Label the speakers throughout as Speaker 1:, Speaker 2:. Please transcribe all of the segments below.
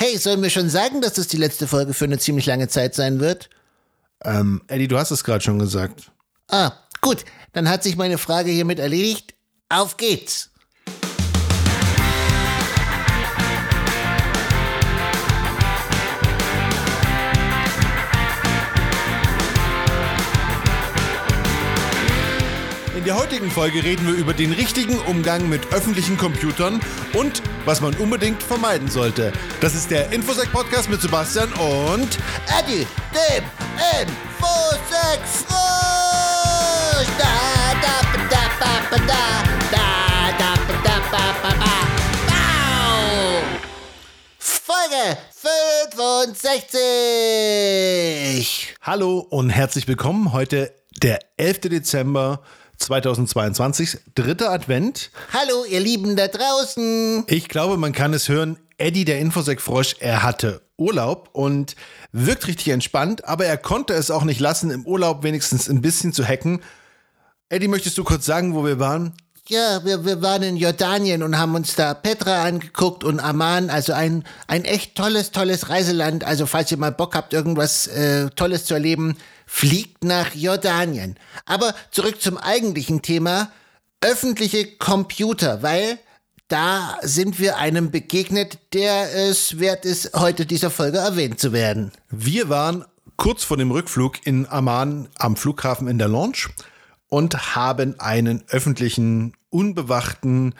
Speaker 1: Hey, sollen wir schon sagen, dass das die letzte Folge für eine ziemlich lange Zeit sein wird?
Speaker 2: Ähm, Eddie, du hast es gerade schon gesagt.
Speaker 1: Ah, gut. Dann hat sich meine Frage hiermit erledigt. Auf geht's!
Speaker 2: Heutigen Folge reden wir über den richtigen Umgang mit öffentlichen Computern und was man unbedingt vermeiden sollte. Das ist der Infosec Podcast mit Sebastian und
Speaker 1: Eddie, dem Infosec Frosch! Da, da, da, da, da, da, da, ba. Bau! Folge 65!
Speaker 2: Hallo und herzlich willkommen. Heute der 11. Dezember 2022, dritter Advent.
Speaker 1: Hallo, ihr Lieben da draußen!
Speaker 2: Ich glaube, man kann es hören. Eddie, der Infosec-Frosch, er hatte Urlaub und wirkt richtig entspannt, aber er konnte es auch nicht lassen, im Urlaub wenigstens ein bisschen zu hacken. Eddie, möchtest du kurz sagen, wo wir waren?
Speaker 1: Ja, wir, wir waren in Jordanien und haben uns da Petra angeguckt und Amman, also ein, ein echt tolles, tolles Reiseland. Also falls ihr mal Bock habt, irgendwas äh, Tolles zu erleben, fliegt nach Jordanien. Aber zurück zum eigentlichen Thema, öffentliche Computer, weil da sind wir einem begegnet, der es wert ist, heute dieser Folge erwähnt zu werden.
Speaker 2: Wir waren kurz vor dem Rückflug in Amman am Flughafen in der Lounge und haben einen öffentlichen, unbewachten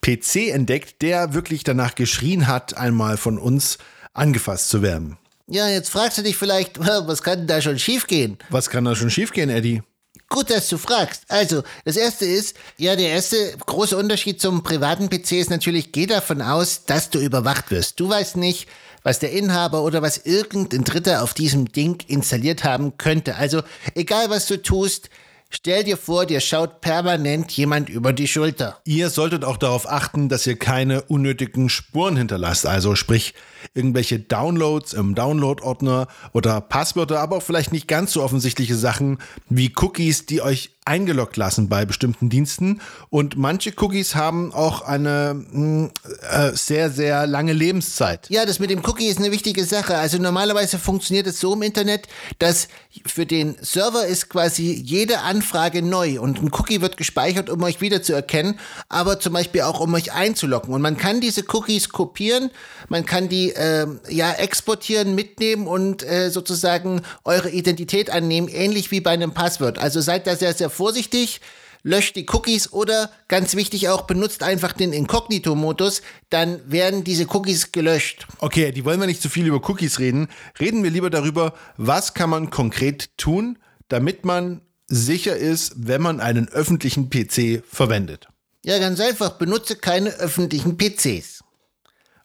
Speaker 2: PC entdeckt, der wirklich danach geschrien hat, einmal von uns angefasst zu werden.
Speaker 1: Ja, jetzt fragst du dich vielleicht, was kann da schon schiefgehen?
Speaker 2: Was kann da schon schiefgehen, Eddie?
Speaker 1: Gut, dass du fragst. Also, das erste ist, ja, der erste große Unterschied zum privaten PC ist natürlich, geh davon aus, dass du überwacht wirst. Du weißt nicht, was der Inhaber oder was irgendein Dritter auf diesem Ding installiert haben könnte. Also, egal was du tust, Stell dir vor, dir schaut permanent jemand über die Schulter.
Speaker 2: Ihr solltet auch darauf achten, dass ihr keine unnötigen Spuren hinterlasst, also sprich irgendwelche Downloads im Download-Ordner oder Passwörter, aber auch vielleicht nicht ganz so offensichtliche Sachen wie Cookies, die euch eingeloggt lassen bei bestimmten Diensten. Und manche Cookies haben auch eine mh, äh, sehr, sehr lange Lebenszeit.
Speaker 1: Ja, das mit dem Cookie ist eine wichtige Sache. Also normalerweise funktioniert es so im Internet, dass für den Server ist quasi jede Anfrage neu und ein Cookie wird gespeichert, um euch wiederzuerkennen, aber zum Beispiel auch um euch einzuloggen. Und man kann diese Cookies kopieren, man kann die äh, ja exportieren, mitnehmen und äh, sozusagen eure Identität annehmen, ähnlich wie bei einem Passwort. Also seid da sehr, sehr vorsichtig, löscht die Cookies oder ganz wichtig auch, benutzt einfach den Inkognito-Modus, dann werden diese Cookies gelöscht.
Speaker 2: Okay, die wollen wir nicht zu viel über Cookies reden. Reden wir lieber darüber, was kann man konkret tun, damit man sicher ist, wenn man einen öffentlichen PC verwendet.
Speaker 1: Ja, ganz einfach, benutze keine öffentlichen PCs.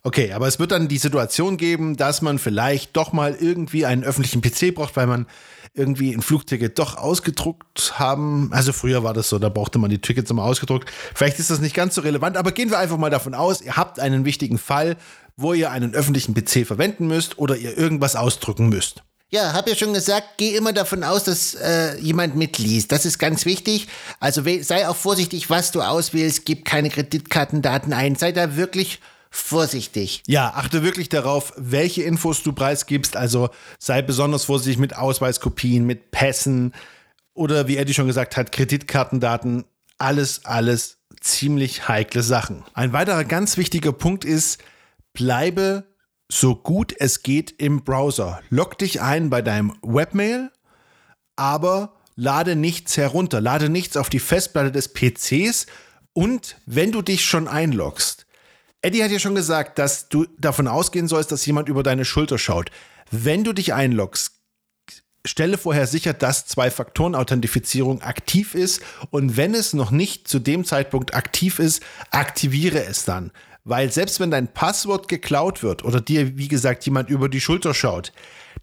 Speaker 2: Okay, aber es wird dann die Situation geben, dass man vielleicht doch mal irgendwie einen öffentlichen PC braucht, weil man irgendwie ein Flugticket doch ausgedruckt haben. Also früher war das so, da brauchte man die Tickets immer ausgedruckt. Vielleicht ist das nicht ganz so relevant, aber gehen wir einfach mal davon aus, ihr habt einen wichtigen Fall, wo ihr einen öffentlichen PC verwenden müsst oder ihr irgendwas ausdrücken müsst.
Speaker 1: Ja, hab ja schon gesagt, geh immer davon aus, dass äh, jemand mitliest. Das ist ganz wichtig. Also sei auch vorsichtig, was du auswählst. Gib keine Kreditkartendaten ein. Sei da wirklich vorsichtig.
Speaker 2: Ja, achte wirklich darauf, welche Infos du preisgibst. Also sei besonders vorsichtig mit Ausweiskopien, mit Pässen oder wie Eddie schon gesagt hat, Kreditkartendaten. Alles, alles ziemlich heikle Sachen. Ein weiterer ganz wichtiger Punkt ist, bleibe so gut es geht im Browser. Log dich ein bei deinem Webmail, aber lade nichts herunter, lade nichts auf die Festplatte des PCs und wenn du dich schon einloggst, Eddie hat ja schon gesagt, dass du davon ausgehen sollst, dass jemand über deine Schulter schaut. Wenn du dich einloggst, stelle vorher sicher, dass Zwei-Faktoren-Authentifizierung aktiv ist und wenn es noch nicht zu dem Zeitpunkt aktiv ist, aktiviere es dann. Weil selbst wenn dein Passwort geklaut wird oder dir, wie gesagt, jemand über die Schulter schaut,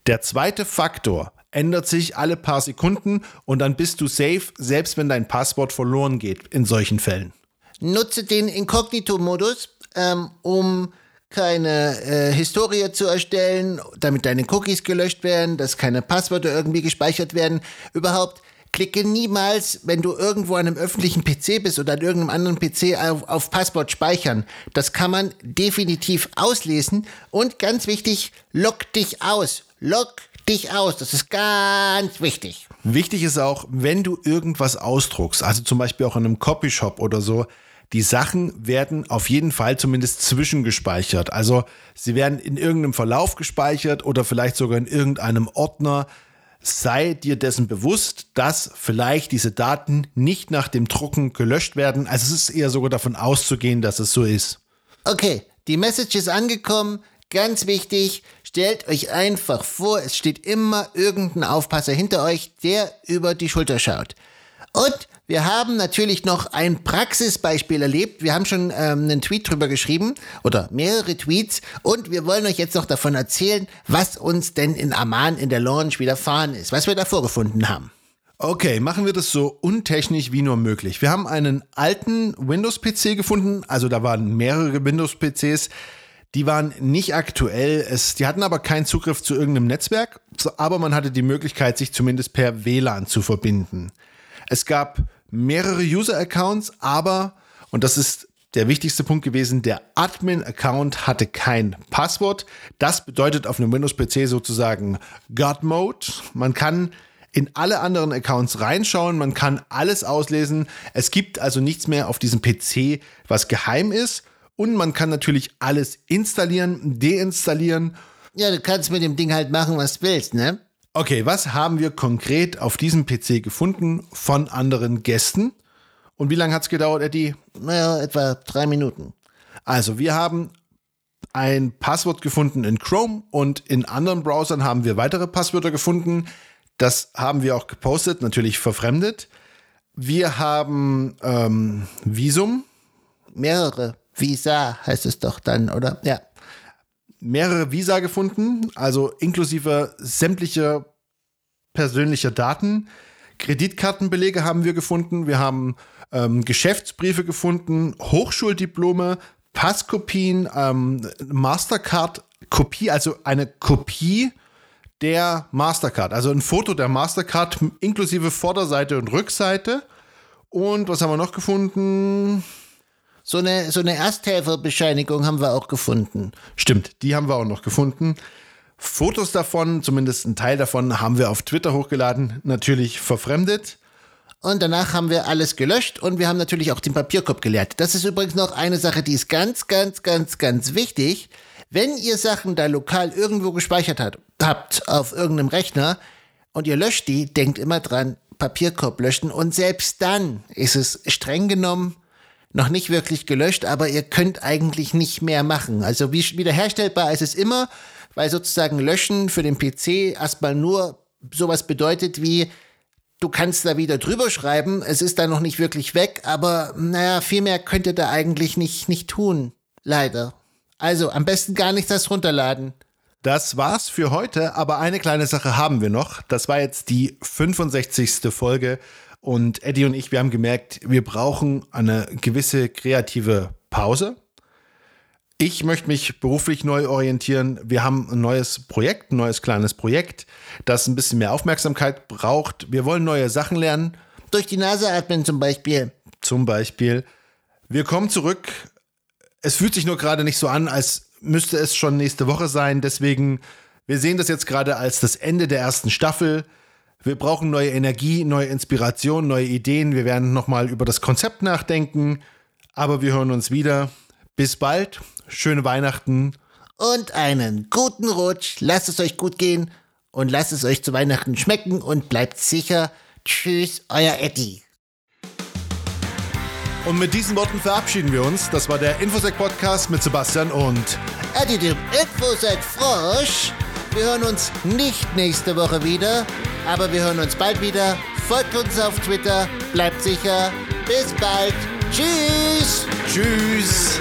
Speaker 2: der zweite Faktor ändert sich alle paar Sekunden und dann bist du safe, selbst wenn dein Passwort verloren geht in solchen Fällen.
Speaker 1: Nutze den Inkognito-Modus ähm, um keine äh, Historie zu erstellen, damit deine Cookies gelöscht werden, dass keine Passwörter irgendwie gespeichert werden. Überhaupt klicke niemals, wenn du irgendwo an einem öffentlichen PC bist oder an irgendeinem anderen PC auf, auf Passwort speichern. Das kann man definitiv auslesen. Und ganz wichtig, log dich aus. Log dich aus. Das ist ganz wichtig.
Speaker 2: Wichtig ist auch, wenn du irgendwas ausdruckst, also zum Beispiel auch in einem Copyshop oder so, die Sachen werden auf jeden Fall zumindest zwischengespeichert. Also sie werden in irgendeinem Verlauf gespeichert oder vielleicht sogar in irgendeinem Ordner sei dir dessen bewusst, dass vielleicht diese Daten nicht nach dem Drucken gelöscht werden. Also es ist eher sogar davon auszugehen, dass es so ist.
Speaker 1: Okay, die Message ist angekommen. Ganz wichtig, stellt euch einfach vor, es steht immer irgendein Aufpasser hinter euch, der über die Schulter schaut. Und wir haben natürlich noch ein Praxisbeispiel erlebt. Wir haben schon ähm, einen Tweet drüber geschrieben oder mehrere Tweets und wir wollen euch jetzt noch davon erzählen, was uns denn in Amman in der Launch widerfahren ist, was wir da vorgefunden haben.
Speaker 2: Okay, machen wir das so untechnisch wie nur möglich. Wir haben einen alten Windows-PC gefunden, also da waren mehrere Windows-PCs. Die waren nicht aktuell, es, die hatten aber keinen Zugriff zu irgendeinem Netzwerk, aber man hatte die Möglichkeit, sich zumindest per WLAN zu verbinden. Es gab mehrere User-Accounts, aber, und das ist der wichtigste Punkt gewesen, der Admin-Account hatte kein Passwort. Das bedeutet auf einem Windows-PC sozusagen God-Mode. Man kann in alle anderen Accounts reinschauen, man kann alles auslesen. Es gibt also nichts mehr auf diesem PC, was geheim ist. Und man kann natürlich alles installieren, deinstallieren.
Speaker 1: Ja, du kannst mit dem Ding halt machen, was du willst, ne?
Speaker 2: Okay, was haben wir konkret auf diesem PC gefunden von anderen Gästen? Und wie lange hat es gedauert, Eddie?
Speaker 1: Naja, etwa drei Minuten.
Speaker 2: Also, wir haben ein Passwort gefunden in Chrome und in anderen Browsern haben wir weitere Passwörter gefunden. Das haben wir auch gepostet, natürlich verfremdet. Wir haben ähm, Visum.
Speaker 1: Mehrere. Visa heißt es doch dann, oder?
Speaker 2: Ja mehrere Visa gefunden, also inklusive sämtlicher persönlicher Daten. Kreditkartenbelege haben wir gefunden. Wir haben ähm, Geschäftsbriefe gefunden, Hochschuldiplome, Passkopien, ähm, Mastercard-Kopie, also eine Kopie der Mastercard, also ein Foto der Mastercard inklusive Vorderseite und Rückseite. Und was haben wir noch gefunden?
Speaker 1: So eine, so eine Ersthelferbescheinigung haben wir auch gefunden.
Speaker 2: Stimmt, die haben wir auch noch gefunden. Fotos davon, zumindest ein Teil davon, haben wir auf Twitter hochgeladen, natürlich verfremdet.
Speaker 1: Und danach haben wir alles gelöscht und wir haben natürlich auch den Papierkorb geleert. Das ist übrigens noch eine Sache, die ist ganz, ganz, ganz, ganz wichtig. Wenn ihr Sachen da lokal irgendwo gespeichert hat, habt auf irgendeinem Rechner und ihr löscht die, denkt immer dran, Papierkorb löschen und selbst dann ist es streng genommen noch nicht wirklich gelöscht, aber ihr könnt eigentlich nicht mehr machen. Also wie wiederherstellbar ist es immer, weil sozusagen Löschen für den PC erstmal nur sowas bedeutet wie, du kannst da wieder drüber schreiben, es ist da noch nicht wirklich weg, aber naja, viel mehr könnt ihr da eigentlich nicht, nicht tun. Leider. Also am besten gar nichts das runterladen.
Speaker 2: Das war's für heute, aber eine kleine Sache haben wir noch. Das war jetzt die 65. Folge und Eddie und ich, wir haben gemerkt, wir brauchen eine gewisse kreative Pause. Ich möchte mich beruflich neu orientieren. Wir haben ein neues Projekt, ein neues kleines Projekt, das ein bisschen mehr Aufmerksamkeit braucht. Wir wollen neue Sachen lernen.
Speaker 1: Durch die Nase atmen zum Beispiel.
Speaker 2: Zum Beispiel. Wir kommen zurück. Es fühlt sich nur gerade nicht so an, als müsste es schon nächste Woche sein. Deswegen, wir sehen das jetzt gerade als das Ende der ersten Staffel. Wir brauchen neue Energie, neue Inspiration, neue Ideen. Wir werden nochmal über das Konzept nachdenken. Aber wir hören uns wieder. Bis bald. Schöne Weihnachten.
Speaker 1: Und einen guten Rutsch. Lasst es euch gut gehen und lasst es euch zu Weihnachten schmecken und bleibt sicher. Tschüss, euer Eddie.
Speaker 2: Und mit diesen Worten verabschieden wir uns. Das war der Infosec Podcast mit Sebastian und
Speaker 1: Eddie, dem Infosec Frosch. Wir hören uns nicht nächste Woche wieder, aber wir hören uns bald wieder. Folgt uns auf Twitter, bleibt sicher. Bis bald. Tschüss.
Speaker 2: Tschüss.